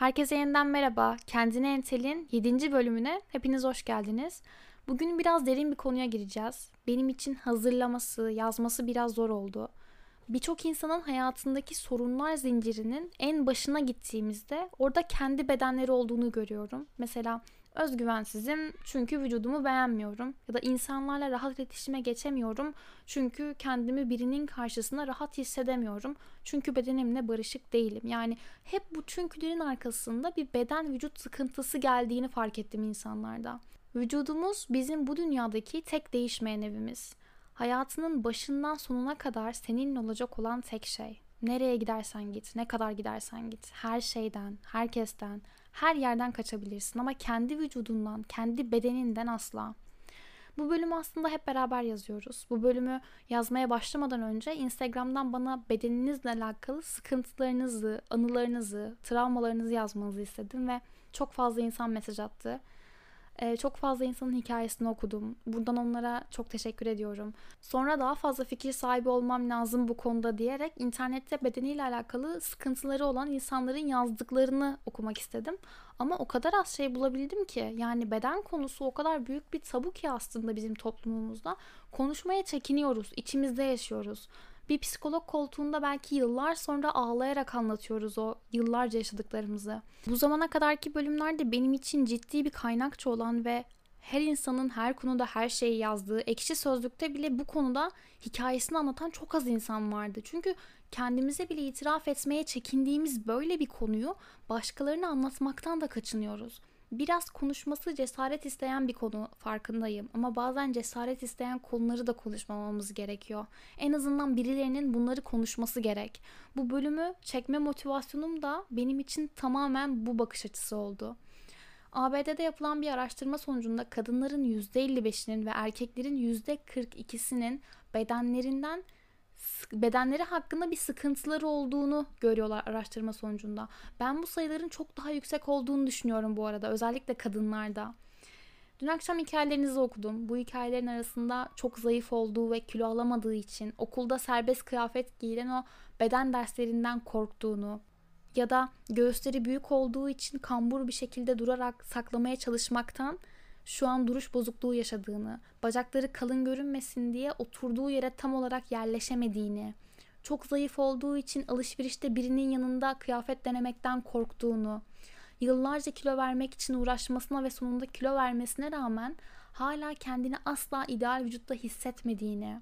Herkese yeniden merhaba. Kendine Entel'in 7. bölümüne hepiniz hoş geldiniz. Bugün biraz derin bir konuya gireceğiz. Benim için hazırlaması, yazması biraz zor oldu. Birçok insanın hayatındaki sorunlar zincirinin en başına gittiğimizde orada kendi bedenleri olduğunu görüyorum. Mesela özgüvensizim çünkü vücudumu beğenmiyorum ya da insanlarla rahat iletişime geçemiyorum çünkü kendimi birinin karşısında rahat hissedemiyorum çünkü bedenimle barışık değilim. Yani hep bu çünkülerin arkasında bir beden vücut sıkıntısı geldiğini fark ettim insanlarda. Vücudumuz bizim bu dünyadaki tek değişmeyen evimiz. Hayatının başından sonuna kadar seninle olacak olan tek şey. Nereye gidersen git, ne kadar gidersen git, her şeyden, herkesten, her yerden kaçabilirsin ama kendi vücudundan, kendi bedeninden asla. Bu bölümü aslında hep beraber yazıyoruz. Bu bölümü yazmaya başlamadan önce Instagram'dan bana bedeninizle alakalı sıkıntılarınızı, anılarınızı, travmalarınızı yazmanızı istedim ve çok fazla insan mesaj attı. Ee, çok fazla insanın hikayesini okudum. Buradan onlara çok teşekkür ediyorum. Sonra daha fazla fikir sahibi olmam lazım bu konuda diyerek internette bedeniyle alakalı sıkıntıları olan insanların yazdıklarını okumak istedim. Ama o kadar az şey bulabildim ki yani beden konusu o kadar büyük bir tabu ki aslında bizim toplumumuzda. Konuşmaya çekiniyoruz, içimizde yaşıyoruz bir psikolog koltuğunda belki yıllar sonra ağlayarak anlatıyoruz o yıllarca yaşadıklarımızı. Bu zamana kadarki bölümlerde benim için ciddi bir kaynakça olan ve her insanın her konuda her şeyi yazdığı ekşi sözlükte bile bu konuda hikayesini anlatan çok az insan vardı. Çünkü kendimize bile itiraf etmeye çekindiğimiz böyle bir konuyu başkalarına anlatmaktan da kaçınıyoruz biraz konuşması cesaret isteyen bir konu farkındayım ama bazen cesaret isteyen konuları da konuşmamamız gerekiyor. En azından birilerinin bunları konuşması gerek. Bu bölümü çekme motivasyonum da benim için tamamen bu bakış açısı oldu. ABD'de yapılan bir araştırma sonucunda kadınların %55'inin ve erkeklerin %42'sinin bedenlerinden bedenleri hakkında bir sıkıntıları olduğunu görüyorlar araştırma sonucunda. Ben bu sayıların çok daha yüksek olduğunu düşünüyorum bu arada özellikle kadınlarda. Dün akşam hikayelerinizi okudum. Bu hikayelerin arasında çok zayıf olduğu ve kilo alamadığı için okulda serbest kıyafet giyilen o beden derslerinden korktuğunu ya da göğüsleri büyük olduğu için kambur bir şekilde durarak saklamaya çalışmaktan şu an duruş bozukluğu yaşadığını, bacakları kalın görünmesin diye oturduğu yere tam olarak yerleşemediğini, çok zayıf olduğu için alışverişte birinin yanında kıyafet denemekten korktuğunu, yıllarca kilo vermek için uğraşmasına ve sonunda kilo vermesine rağmen hala kendini asla ideal vücutta hissetmediğini,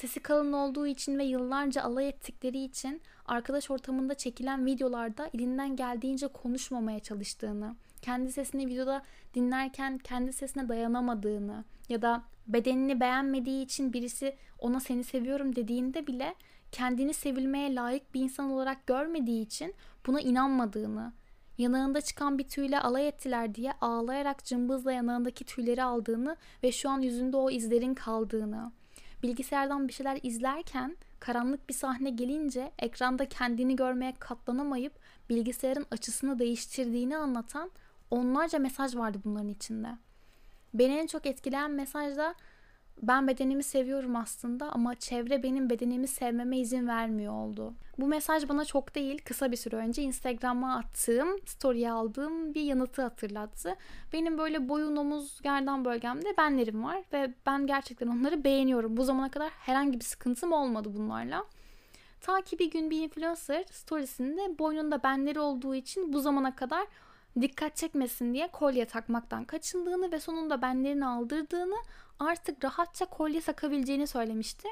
sesi kalın olduğu için ve yıllarca alay ettikleri için arkadaş ortamında çekilen videolarda elinden geldiğince konuşmamaya çalıştığını, kendi sesini videoda dinlerken kendi sesine dayanamadığını ya da bedenini beğenmediği için birisi ona seni seviyorum dediğinde bile kendini sevilmeye layık bir insan olarak görmediği için buna inanmadığını, yanağında çıkan bir tüyle alay ettiler diye ağlayarak cımbızla yanağındaki tüyleri aldığını ve şu an yüzünde o izlerin kaldığını, bilgisayardan bir şeyler izlerken karanlık bir sahne gelince ekranda kendini görmeye katlanamayıp bilgisayarın açısını değiştirdiğini anlatan onlarca mesaj vardı bunların içinde. Beni en çok etkileyen mesaj da ben bedenimi seviyorum aslında ama çevre benim bedenimi sevmeme izin vermiyor oldu. Bu mesaj bana çok değil kısa bir süre önce Instagram'a attığım, story'e aldığım bir yanıtı hatırlattı. Benim böyle boyun, omuz, gerdan bölgemde benlerim var ve ben gerçekten onları beğeniyorum. Bu zamana kadar herhangi bir sıkıntım olmadı bunlarla. Ta ki bir gün bir influencer storiesinde boynunda benleri olduğu için bu zamana kadar dikkat çekmesin diye kolye takmaktan kaçındığını ve sonunda benlerini aldırdığını artık rahatça kolye takabileceğini söylemişti.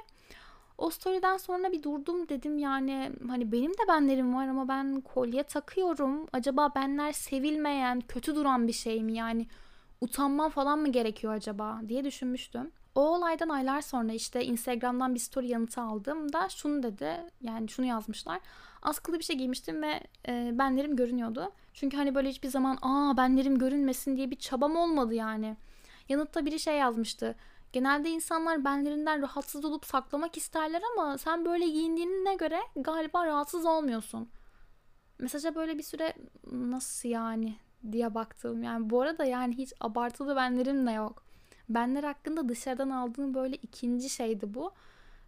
O story'den sonra bir durdum dedim yani hani benim de benlerim var ama ben kolye takıyorum. Acaba benler sevilmeyen, kötü duran bir şey mi? Yani utanmam falan mı gerekiyor acaba diye düşünmüştüm. O olaydan aylar sonra işte Instagram'dan bir story yanıtı aldım da şunu dedi. Yani şunu yazmışlar. Askılı bir şey giymiştim ve e, benlerim görünüyordu. Çünkü hani böyle hiçbir zaman aa benlerim görünmesin diye bir çabam olmadı yani. Yanıtta biri şey yazmıştı. Genelde insanlar benlerinden rahatsız olup saklamak isterler ama sen böyle giyindiğine göre galiba rahatsız olmuyorsun. Mesaja böyle bir süre nasıl yani diye baktım. Yani bu arada yani hiç abartılı benlerim de yok. Benler hakkında dışarıdan aldığım böyle ikinci şeydi bu.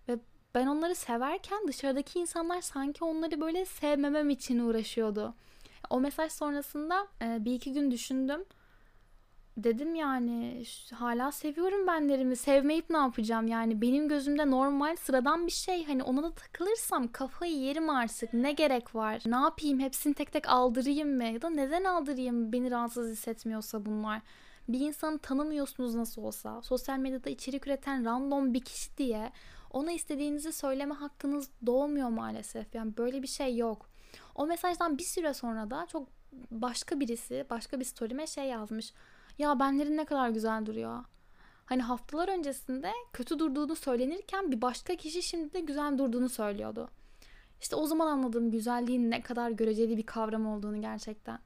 Ve ben onları severken dışarıdaki insanlar sanki onları böyle sevmemem için uğraşıyordu. O mesaj sonrasında e, bir iki gün düşündüm. Dedim yani hala seviyorum benlerimi. Sevmeyip ne yapacağım yani benim gözümde normal sıradan bir şey. Hani ona da takılırsam kafayı yerim artık. Ne gerek var? Ne yapayım? Hepsini tek tek aldırayım mı? Ya da neden aldırayım beni rahatsız hissetmiyorsa bunlar? Bir insanı tanımıyorsunuz nasıl olsa. Sosyal medyada içerik üreten random bir kişi diye ona istediğinizi söyleme hakkınız doğmuyor maalesef. Yani böyle bir şey yok. O mesajdan bir süre sonra da çok başka birisi başka bir story'me şey yazmış. Ya benlerin ne kadar güzel duruyor. Hani haftalar öncesinde kötü durduğunu söylenirken bir başka kişi şimdi de güzel durduğunu söylüyordu. İşte o zaman anladım güzelliğin ne kadar göreceli bir kavram olduğunu gerçekten.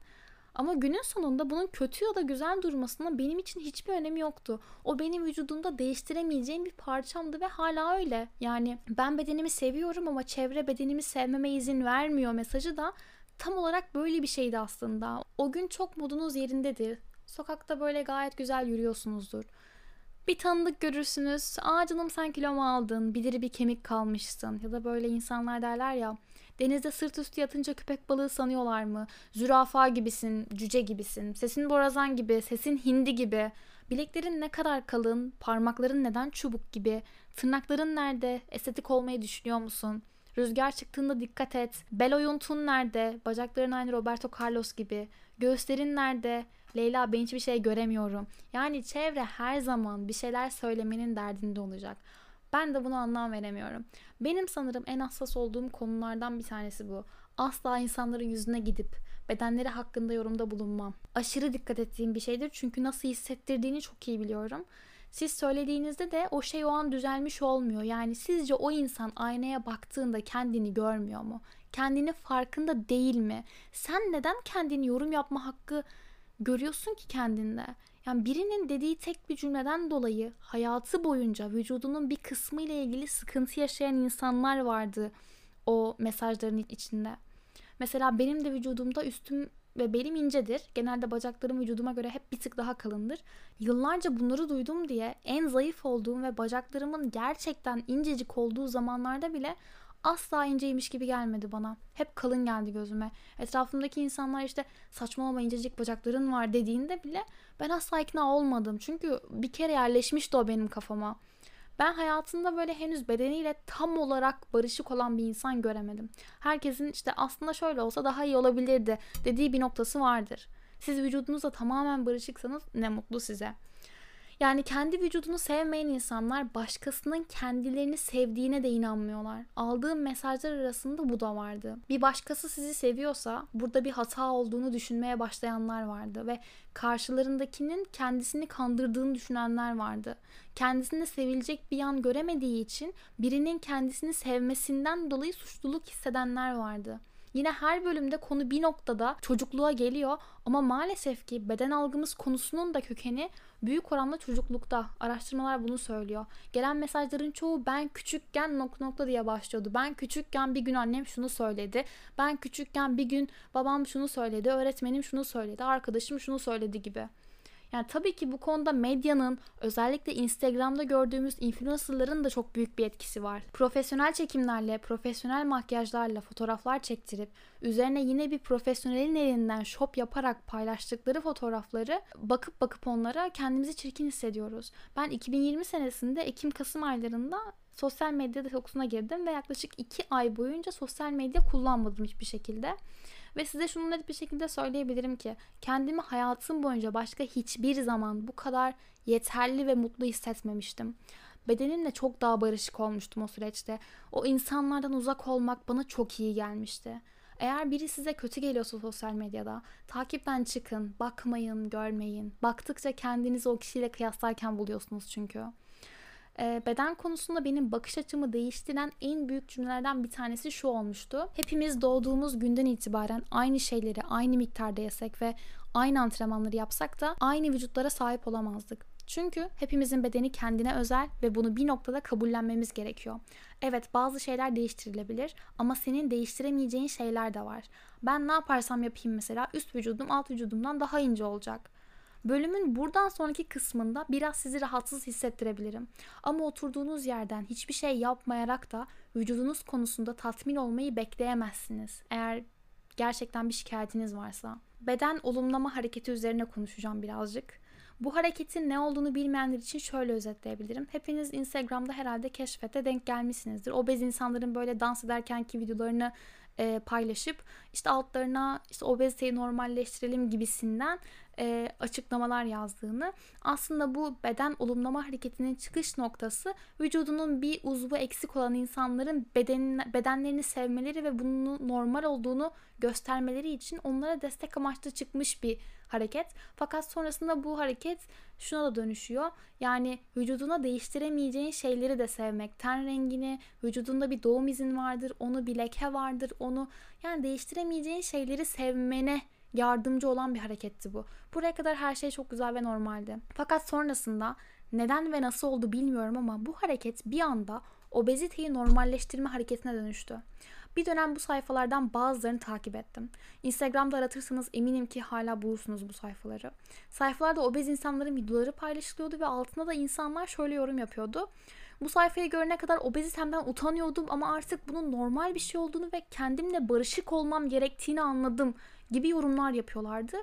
Ama günün sonunda bunun kötü ya da güzel durmasının benim için hiçbir önemi yoktu. O benim vücudumda değiştiremeyeceğim bir parçamdı ve hala öyle. Yani ben bedenimi seviyorum ama çevre bedenimi sevmeme izin vermiyor mesajı da tam olarak böyle bir şeydi aslında. O gün çok modunuz yerindedir. Sokakta böyle gayet güzel yürüyorsunuzdur. Bir tanıdık görürsünüz. Aa canım sen kilo mu aldın? Bir deri bir kemik kalmışsın. Ya da böyle insanlar derler ya Denizde sırt üstü yatınca köpek balığı sanıyorlar mı? Zürafa gibisin, cüce gibisin, sesin borazan gibi, sesin hindi gibi. Bileklerin ne kadar kalın, parmakların neden çubuk gibi, tırnakların nerede, estetik olmayı düşünüyor musun? Rüzgar çıktığında dikkat et. Bel oyuntun nerede? Bacakların aynı Roberto Carlos gibi. Göğüslerin nerede? Leyla ben hiçbir şey göremiyorum. Yani çevre her zaman bir şeyler söylemenin derdinde olacak. Ben de buna anlam veremiyorum. Benim sanırım en hassas olduğum konulardan bir tanesi bu. Asla insanların yüzüne gidip bedenleri hakkında yorumda bulunmam. Aşırı dikkat ettiğim bir şeydir çünkü nasıl hissettirdiğini çok iyi biliyorum. Siz söylediğinizde de o şey o an düzelmiş olmuyor. Yani sizce o insan aynaya baktığında kendini görmüyor mu? Kendini farkında değil mi? Sen neden kendini yorum yapma hakkı görüyorsun ki kendinde? Yani birinin dediği tek bir cümleden dolayı hayatı boyunca vücudunun bir kısmı ile ilgili sıkıntı yaşayan insanlar vardı o mesajların içinde. Mesela benim de vücudumda üstüm ve belim incedir. Genelde bacaklarım vücuduma göre hep bir tık daha kalındır. Yıllarca bunları duydum diye en zayıf olduğum ve bacaklarımın gerçekten incecik olduğu zamanlarda bile asla inceymiş gibi gelmedi bana. Hep kalın geldi gözüme. Etrafımdaki insanlar işte saçmalama incecik bacakların var dediğinde bile ben asla ikna olmadım. Çünkü bir kere yerleşmişti o benim kafama. Ben hayatımda böyle henüz bedeniyle tam olarak barışık olan bir insan göremedim. Herkesin işte aslında şöyle olsa daha iyi olabilirdi dediği bir noktası vardır. Siz vücudunuzla tamamen barışıksanız ne mutlu size. Yani kendi vücudunu sevmeyen insanlar başkasının kendilerini sevdiğine de inanmıyorlar. Aldığım mesajlar arasında bu da vardı. Bir başkası sizi seviyorsa burada bir hata olduğunu düşünmeye başlayanlar vardı ve karşılarındakinin kendisini kandırdığını düşünenler vardı. Kendisinde sevilecek bir yan göremediği için birinin kendisini sevmesinden dolayı suçluluk hissedenler vardı. Yine her bölümde konu bir noktada çocukluğa geliyor ama maalesef ki beden algımız konusunun da kökeni büyük oranda çocuklukta. Araştırmalar bunu söylüyor. Gelen mesajların çoğu ben küçükken nokta nokta diye başlıyordu. Ben küçükken bir gün annem şunu söyledi. Ben küçükken bir gün babam şunu söyledi. Öğretmenim şunu söyledi. Arkadaşım şunu söyledi gibi. Yani tabii ki bu konuda medyanın özellikle Instagram'da gördüğümüz influencerların da çok büyük bir etkisi var. Profesyonel çekimlerle, profesyonel makyajlarla fotoğraflar çektirip üzerine yine bir profesyonelin elinden shop yaparak paylaştıkları fotoğrafları bakıp bakıp onlara kendimizi çirkin hissediyoruz. Ben 2020 senesinde Ekim-Kasım aylarında sosyal medya detoksuna girdim ve yaklaşık 2 ay boyunca sosyal medya kullanmadım hiçbir şekilde. Ve size şunu net bir şekilde söyleyebilirim ki kendimi hayatım boyunca başka hiçbir zaman bu kadar yeterli ve mutlu hissetmemiştim. Bedenimle çok daha barışık olmuştum o süreçte. O insanlardan uzak olmak bana çok iyi gelmişti. Eğer biri size kötü geliyorsa sosyal medyada takipten çıkın, bakmayın, görmeyin. Baktıkça kendinizi o kişiyle kıyaslarken buluyorsunuz çünkü beden konusunda benim bakış açımı değiştiren en büyük cümlelerden bir tanesi şu olmuştu. Hepimiz doğduğumuz günden itibaren aynı şeyleri aynı miktarda yesek ve aynı antrenmanları yapsak da aynı vücutlara sahip olamazdık. Çünkü hepimizin bedeni kendine özel ve bunu bir noktada kabullenmemiz gerekiyor. Evet bazı şeyler değiştirilebilir ama senin değiştiremeyeceğin şeyler de var. Ben ne yaparsam yapayım mesela üst vücudum alt vücudumdan daha ince olacak. Bölümün buradan sonraki kısmında biraz sizi rahatsız hissettirebilirim. Ama oturduğunuz yerden hiçbir şey yapmayarak da vücudunuz konusunda tatmin olmayı bekleyemezsiniz. Eğer gerçekten bir şikayetiniz varsa. Beden olumlama hareketi üzerine konuşacağım birazcık. Bu hareketin ne olduğunu bilmeyenler için şöyle özetleyebilirim. Hepiniz Instagram'da herhalde keşfete denk gelmişsinizdir. Obez insanların böyle dans ederkenki videolarını e, paylaşıp işte altlarına işte obeziteyi normalleştirelim gibisinden e, açıklamalar yazdığını aslında bu beden olumlama hareketinin çıkış noktası vücudunun bir uzvu eksik olan insanların beden, bedenlerini sevmeleri ve bunun normal olduğunu göstermeleri için onlara destek amaçlı çıkmış bir hareket. Fakat sonrasında bu hareket şuna da dönüşüyor. Yani vücuduna değiştiremeyeceğin şeyleri de sevmek. Ten rengini, vücudunda bir doğum izin vardır, onu bir leke vardır, onu yani değiştiremeyeceğin şeyleri sevmene yardımcı olan bir hareketti bu. Buraya kadar her şey çok güzel ve normaldi. Fakat sonrasında neden ve nasıl oldu bilmiyorum ama bu hareket bir anda obeziteyi normalleştirme hareketine dönüştü. Bir dönem bu sayfalardan bazılarını takip ettim. Instagram'da aratırsanız eminim ki hala bulursunuz bu sayfaları. Sayfalarda obez insanların videoları paylaşılıyordu ve altına da insanlar şöyle yorum yapıyordu. Bu sayfayı görene kadar obezitemden utanıyordum ama artık bunun normal bir şey olduğunu ve kendimle barışık olmam gerektiğini anladım gibi yorumlar yapıyorlardı.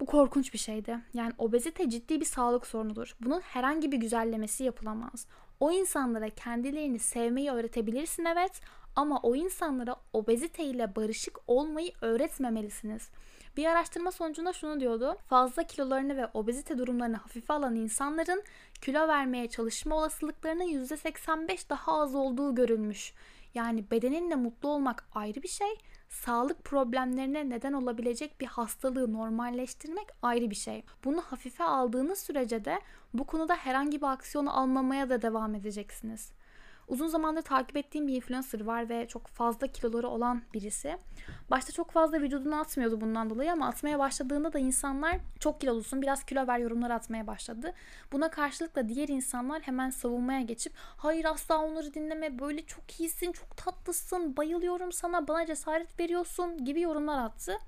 Bu korkunç bir şeydi. Yani obezite ciddi bir sağlık sorunudur. Bunun herhangi bir güzellemesi yapılamaz. O insanlara kendilerini sevmeyi öğretebilirsin evet ama o insanlara obezite ile barışık olmayı öğretmemelisiniz. Bir araştırma sonucunda şunu diyordu. Fazla kilolarını ve obezite durumlarını hafife alan insanların kilo vermeye çalışma olasılıklarının %85 daha az olduğu görülmüş. Yani bedeninle mutlu olmak ayrı bir şey, sağlık problemlerine neden olabilecek bir hastalığı normalleştirmek ayrı bir şey. Bunu hafife aldığınız sürece de bu konuda herhangi bir aksiyon almamaya da devam edeceksiniz. Uzun zamandır takip ettiğim bir influencer var ve çok fazla kiloları olan birisi. Başta çok fazla vücudunu atmıyordu bundan dolayı ama atmaya başladığında da insanlar çok kilolusun biraz kilo ver yorumları atmaya başladı. Buna karşılık da diğer insanlar hemen savunmaya geçip hayır asla onları dinleme böyle çok iyisin çok tatlısın bayılıyorum sana bana cesaret veriyorsun gibi yorumlar attı.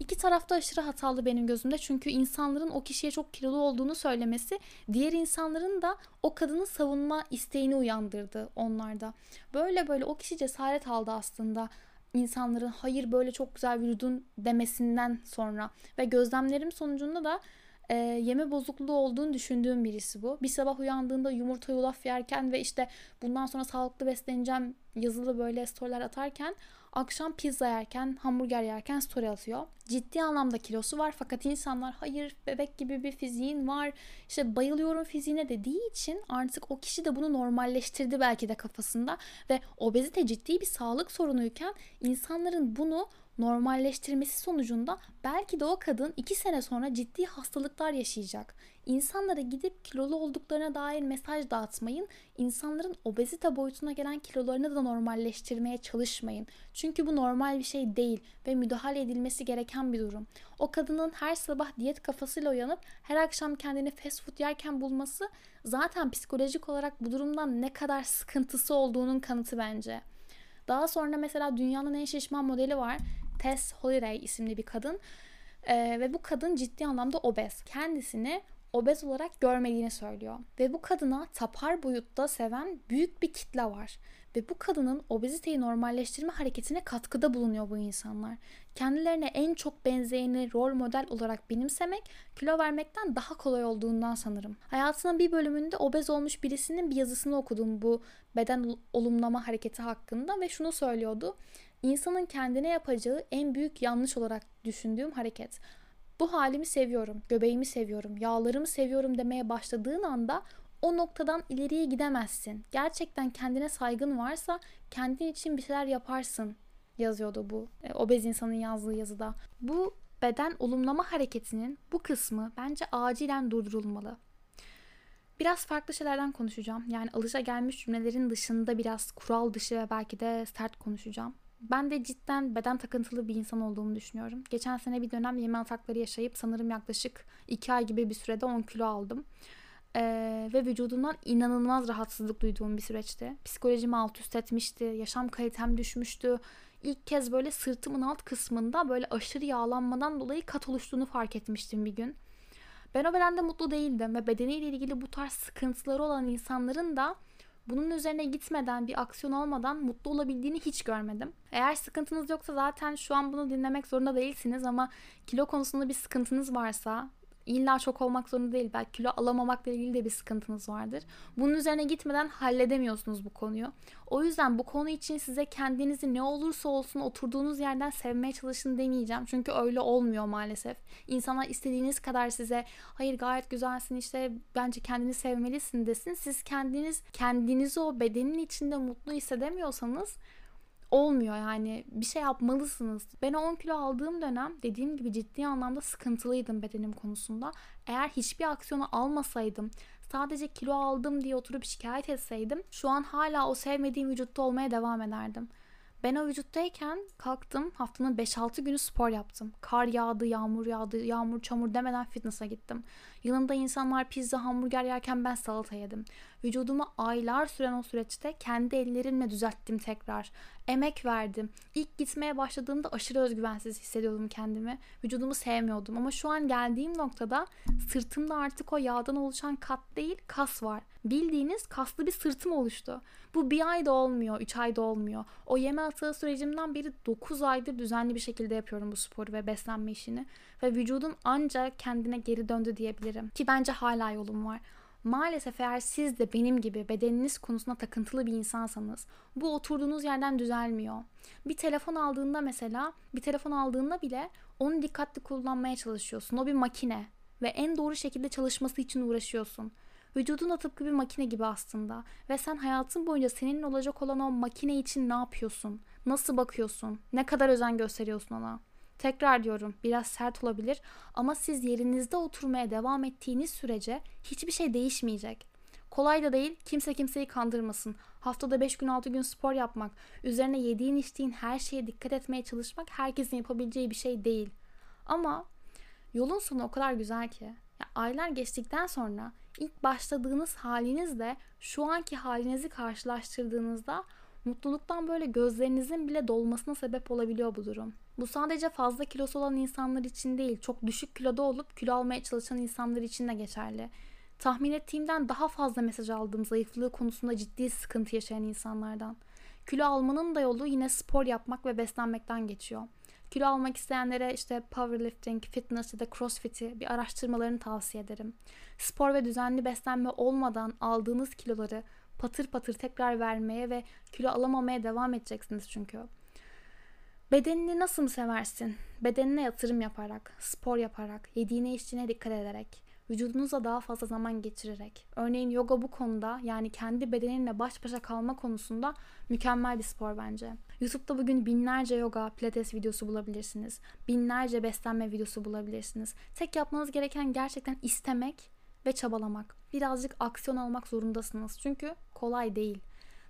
İki tarafta aşırı hatalı benim gözümde. Çünkü insanların o kişiye çok kilolu olduğunu söylemesi diğer insanların da o kadını savunma isteğini uyandırdı onlarda. Böyle böyle o kişi cesaret aldı aslında insanların hayır böyle çok güzel vücudun demesinden sonra ve gözlemlerim sonucunda da e, yeme bozukluğu olduğunu düşündüğüm birisi bu. Bir sabah uyandığında yumurta yulaf yerken ve işte bundan sonra sağlıklı besleneceğim yazılı böyle storyler atarken akşam pizza yerken, hamburger yerken story atıyor. Ciddi anlamda kilosu var fakat insanlar hayır bebek gibi bir fiziğin var. İşte bayılıyorum fiziğine dediği için artık o kişi de bunu normalleştirdi belki de kafasında ve obezite ciddi bir sağlık sorunuyken insanların bunu normalleştirmesi sonucunda belki de o kadın iki sene sonra ciddi hastalıklar yaşayacak. İnsanlara gidip kilolu olduklarına dair mesaj dağıtmayın. İnsanların obezite boyutuna gelen kilolarını da normalleştirmeye çalışmayın. Çünkü bu normal bir şey değil ve müdahale edilmesi gereken bir durum. O kadının her sabah diyet kafasıyla uyanıp her akşam kendini fast food yerken bulması zaten psikolojik olarak bu durumdan ne kadar sıkıntısı olduğunun kanıtı bence. Daha sonra mesela dünyanın en şişman modeli var. Tess Holiday isimli bir kadın. Ee, ve bu kadın ciddi anlamda obez. Kendisini obez olarak görmediğini söylüyor. Ve bu kadına tapar boyutta seven büyük bir kitle var. Ve bu kadının obeziteyi normalleştirme hareketine katkıda bulunuyor bu insanlar. Kendilerine en çok benzeyeni rol model olarak benimsemek kilo vermekten daha kolay olduğundan sanırım. Hayatının bir bölümünde obez olmuş birisinin bir yazısını okudum bu beden olumlama hareketi hakkında ve şunu söylüyordu. İnsanın kendine yapacağı en büyük yanlış olarak düşündüğüm hareket. Bu halimi seviyorum, göbeğimi seviyorum, yağlarımı seviyorum demeye başladığın anda o noktadan ileriye gidemezsin. Gerçekten kendine saygın varsa kendin için bir şeyler yaparsın yazıyordu bu e, obez insanın yazdığı yazıda. Bu beden olumlama hareketinin bu kısmı bence acilen durdurulmalı. Biraz farklı şeylerden konuşacağım. Yani alışa gelmiş cümlelerin dışında biraz kural dışı ve belki de sert konuşacağım. Ben de cidden beden takıntılı bir insan olduğumu düşünüyorum. Geçen sene bir dönem yeme atakları yaşayıp sanırım yaklaşık 2 ay gibi bir sürede 10 kilo aldım. Ee, ve vücudumdan inanılmaz rahatsızlık duyduğum bir süreçti. Psikolojimi alt üst etmişti, yaşam kalitem düşmüştü. İlk kez böyle sırtımın alt kısmında böyle aşırı yağlanmadan dolayı kat oluştuğunu fark etmiştim bir gün. Ben o bedende mutlu değildim ve bedeniyle ilgili bu tarz sıkıntıları olan insanların da bunun üzerine gitmeden bir aksiyon almadan mutlu olabildiğini hiç görmedim. Eğer sıkıntınız yoksa zaten şu an bunu dinlemek zorunda değilsiniz ama kilo konusunda bir sıkıntınız varsa İlla çok olmak zorunda değil. Belki kilo alamamakla ilgili de bir sıkıntınız vardır. Bunun üzerine gitmeden halledemiyorsunuz bu konuyu. O yüzden bu konu için size kendinizi ne olursa olsun oturduğunuz yerden sevmeye çalışın demeyeceğim. Çünkü öyle olmuyor maalesef. İnsanlar istediğiniz kadar size hayır gayet güzelsin işte bence kendini sevmelisin desin. Siz kendiniz kendinizi o bedenin içinde mutlu hissedemiyorsanız olmuyor yani bir şey yapmalısınız. Ben 10 kilo aldığım dönem dediğim gibi ciddi anlamda sıkıntılıydım bedenim konusunda. Eğer hiçbir aksiyonu almasaydım sadece kilo aldım diye oturup şikayet etseydim şu an hala o sevmediğim vücutta olmaya devam ederdim. Ben o vücuttayken kalktım haftanın 5-6 günü spor yaptım. Kar yağdı, yağmur yağdı, yağmur çamur demeden fitness'a gittim. Yanımda insanlar pizza, hamburger yerken ben salata yedim. Vücudumu aylar süren o süreçte kendi ellerimle düzelttim tekrar. Emek verdim. İlk gitmeye başladığımda aşırı özgüvensiz hissediyordum kendimi. Vücudumu sevmiyordum ama şu an geldiğim noktada sırtımda artık o yağdan oluşan kat değil kas var. Bildiğiniz kaslı bir sırtım oluştu. Bu bir ayda olmuyor, üç ayda olmuyor. O yeme atığı sürecimden beri 9 aydır düzenli bir şekilde yapıyorum bu sporu ve beslenme işini. Ve vücudum ancak kendine geri döndü diyebilirim. Ki bence hala yolum var. Maalesef eğer siz de benim gibi bedeniniz konusunda takıntılı bir insansanız bu oturduğunuz yerden düzelmiyor. Bir telefon aldığında mesela bir telefon aldığında bile onu dikkatli kullanmaya çalışıyorsun. O bir makine ve en doğru şekilde çalışması için uğraşıyorsun. Vücudun da tıpkı bir makine gibi aslında ve sen hayatın boyunca senin olacak olan o makine için ne yapıyorsun? Nasıl bakıyorsun? Ne kadar özen gösteriyorsun ona? Tekrar diyorum biraz sert olabilir ama siz yerinizde oturmaya devam ettiğiniz sürece hiçbir şey değişmeyecek. Kolay da değil kimse kimseyi kandırmasın. Haftada 5 gün 6 gün spor yapmak, üzerine yediğin içtiğin her şeye dikkat etmeye çalışmak herkesin yapabileceği bir şey değil. Ama yolun sonu o kadar güzel ki. Ya aylar geçtikten sonra ilk başladığınız halinizle şu anki halinizi karşılaştırdığınızda mutluluktan böyle gözlerinizin bile dolmasına sebep olabiliyor bu durum. Bu sadece fazla kilosu olan insanlar için değil, çok düşük kiloda olup kilo almaya çalışan insanlar için de geçerli. Tahmin ettiğimden daha fazla mesaj aldım zayıflığı konusunda ciddi sıkıntı yaşayan insanlardan. Kilo almanın da yolu yine spor yapmak ve beslenmekten geçiyor. Kilo almak isteyenlere işte powerlifting, fitness ya da crossfit'i bir araştırmalarını tavsiye ederim. Spor ve düzenli beslenme olmadan aldığınız kiloları patır patır tekrar vermeye ve kilo alamamaya devam edeceksiniz çünkü. Bedenini nasıl mı seversin? Bedenine yatırım yaparak, spor yaparak, yediğine içtiğine dikkat ederek, vücudunuzla daha fazla zaman geçirerek. Örneğin yoga bu konuda yani kendi bedeninle baş başa kalma konusunda mükemmel bir spor bence. YouTube'da bugün binlerce yoga, pilates videosu bulabilirsiniz. Binlerce beslenme videosu bulabilirsiniz. Tek yapmanız gereken gerçekten istemek ve çabalamak. Birazcık aksiyon almak zorundasınız. Çünkü kolay değil.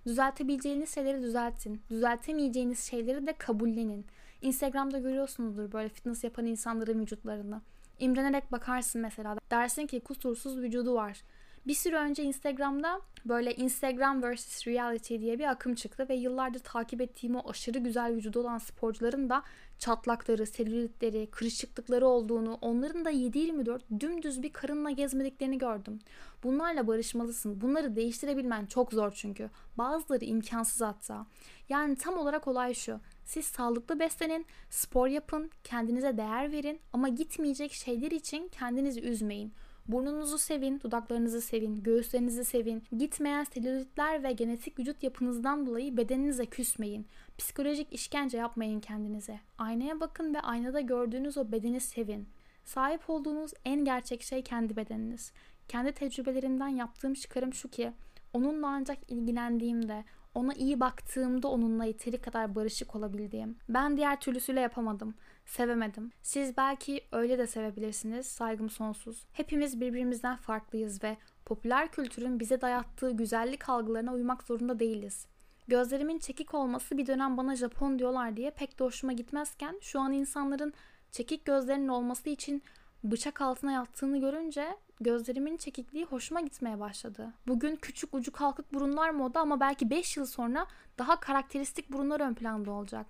Düzeltebileceğiniz şeyleri düzeltin. Düzeltemeyeceğiniz şeyleri de kabullenin. Instagram'da görüyorsunuzdur böyle fitness yapan insanların vücutlarını. İmrenerek bakarsın mesela. Dersin ki kusursuz vücudu var. Bir süre önce Instagram'da böyle Instagram vs reality diye bir akım çıktı ve yıllardır takip ettiğim o aşırı güzel vücudu olan sporcuların da çatlakları, selülitleri, kırışıklıkları olduğunu, onların da 7-24 dümdüz bir karınla gezmediklerini gördüm. Bunlarla barışmalısın. Bunları değiştirebilmen çok zor çünkü. Bazıları imkansız hatta. Yani tam olarak olay şu. Siz sağlıklı beslenin, spor yapın, kendinize değer verin ama gitmeyecek şeyler için kendinizi üzmeyin. Burnunuzu sevin, dudaklarınızı sevin, göğüslerinizi sevin. Gitmeyen selülitler ve genetik vücut yapınızdan dolayı bedeninize küsmeyin. Psikolojik işkence yapmayın kendinize. Aynaya bakın ve aynada gördüğünüz o bedeni sevin. Sahip olduğunuz en gerçek şey kendi bedeniniz. Kendi tecrübelerimden yaptığım çıkarım şu ki onunla ancak ilgilendiğimde, ona iyi baktığımda onunla yeteri kadar barışık olabildiğim. Ben diğer türlüsüyle yapamadım. Sevemedim. Siz belki öyle de sevebilirsiniz. Saygım sonsuz. Hepimiz birbirimizden farklıyız ve popüler kültürün bize dayattığı güzellik algılarına uymak zorunda değiliz. Gözlerimin çekik olması bir dönem bana Japon diyorlar diye pek de hoşuma gitmezken şu an insanların çekik gözlerinin olması için bıçak altına yattığını görünce gözlerimin çekikliği hoşuma gitmeye başladı. Bugün küçük ucu kalkık burunlar moda ama belki 5 yıl sonra daha karakteristik burunlar ön planda olacak.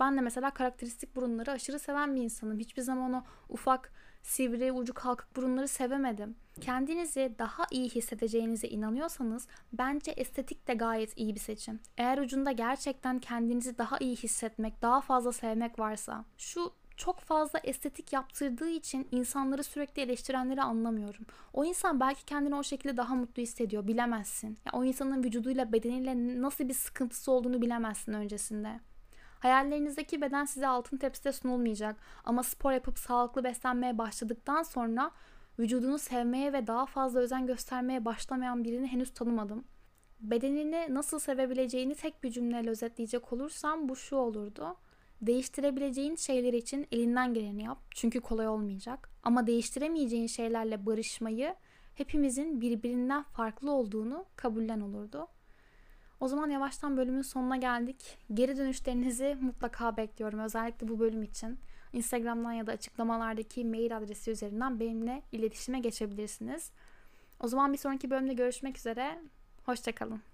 Ben de mesela karakteristik burunları aşırı seven bir insanım. Hiçbir zaman o ufak, sivri, ucu kalkık burunları sevemedim. Kendinizi daha iyi hissedeceğinize inanıyorsanız bence estetik de gayet iyi bir seçim. Eğer ucunda gerçekten kendinizi daha iyi hissetmek, daha fazla sevmek varsa, şu çok fazla estetik yaptırdığı için insanları sürekli eleştirenleri anlamıyorum. O insan belki kendini o şekilde daha mutlu hissediyor, bilemezsin. Yani o insanın vücuduyla, bedeniyle nasıl bir sıkıntısı olduğunu bilemezsin öncesinde. Hayallerinizdeki beden size altın tepside sunulmayacak ama spor yapıp sağlıklı beslenmeye başladıktan sonra vücudunu sevmeye ve daha fazla özen göstermeye başlamayan birini henüz tanımadım. Bedenini nasıl sevebileceğini tek bir cümleyle özetleyecek olursam bu şu olurdu. Değiştirebileceğin şeyler için elinden geleni yap. Çünkü kolay olmayacak. Ama değiştiremeyeceğin şeylerle barışmayı hepimizin birbirinden farklı olduğunu kabullen olurdu. O zaman yavaştan bölümün sonuna geldik. Geri dönüşlerinizi mutlaka bekliyorum. Özellikle bu bölüm için. Instagram'dan ya da açıklamalardaki mail adresi üzerinden benimle iletişime geçebilirsiniz. O zaman bir sonraki bölümde görüşmek üzere. Hoşçakalın.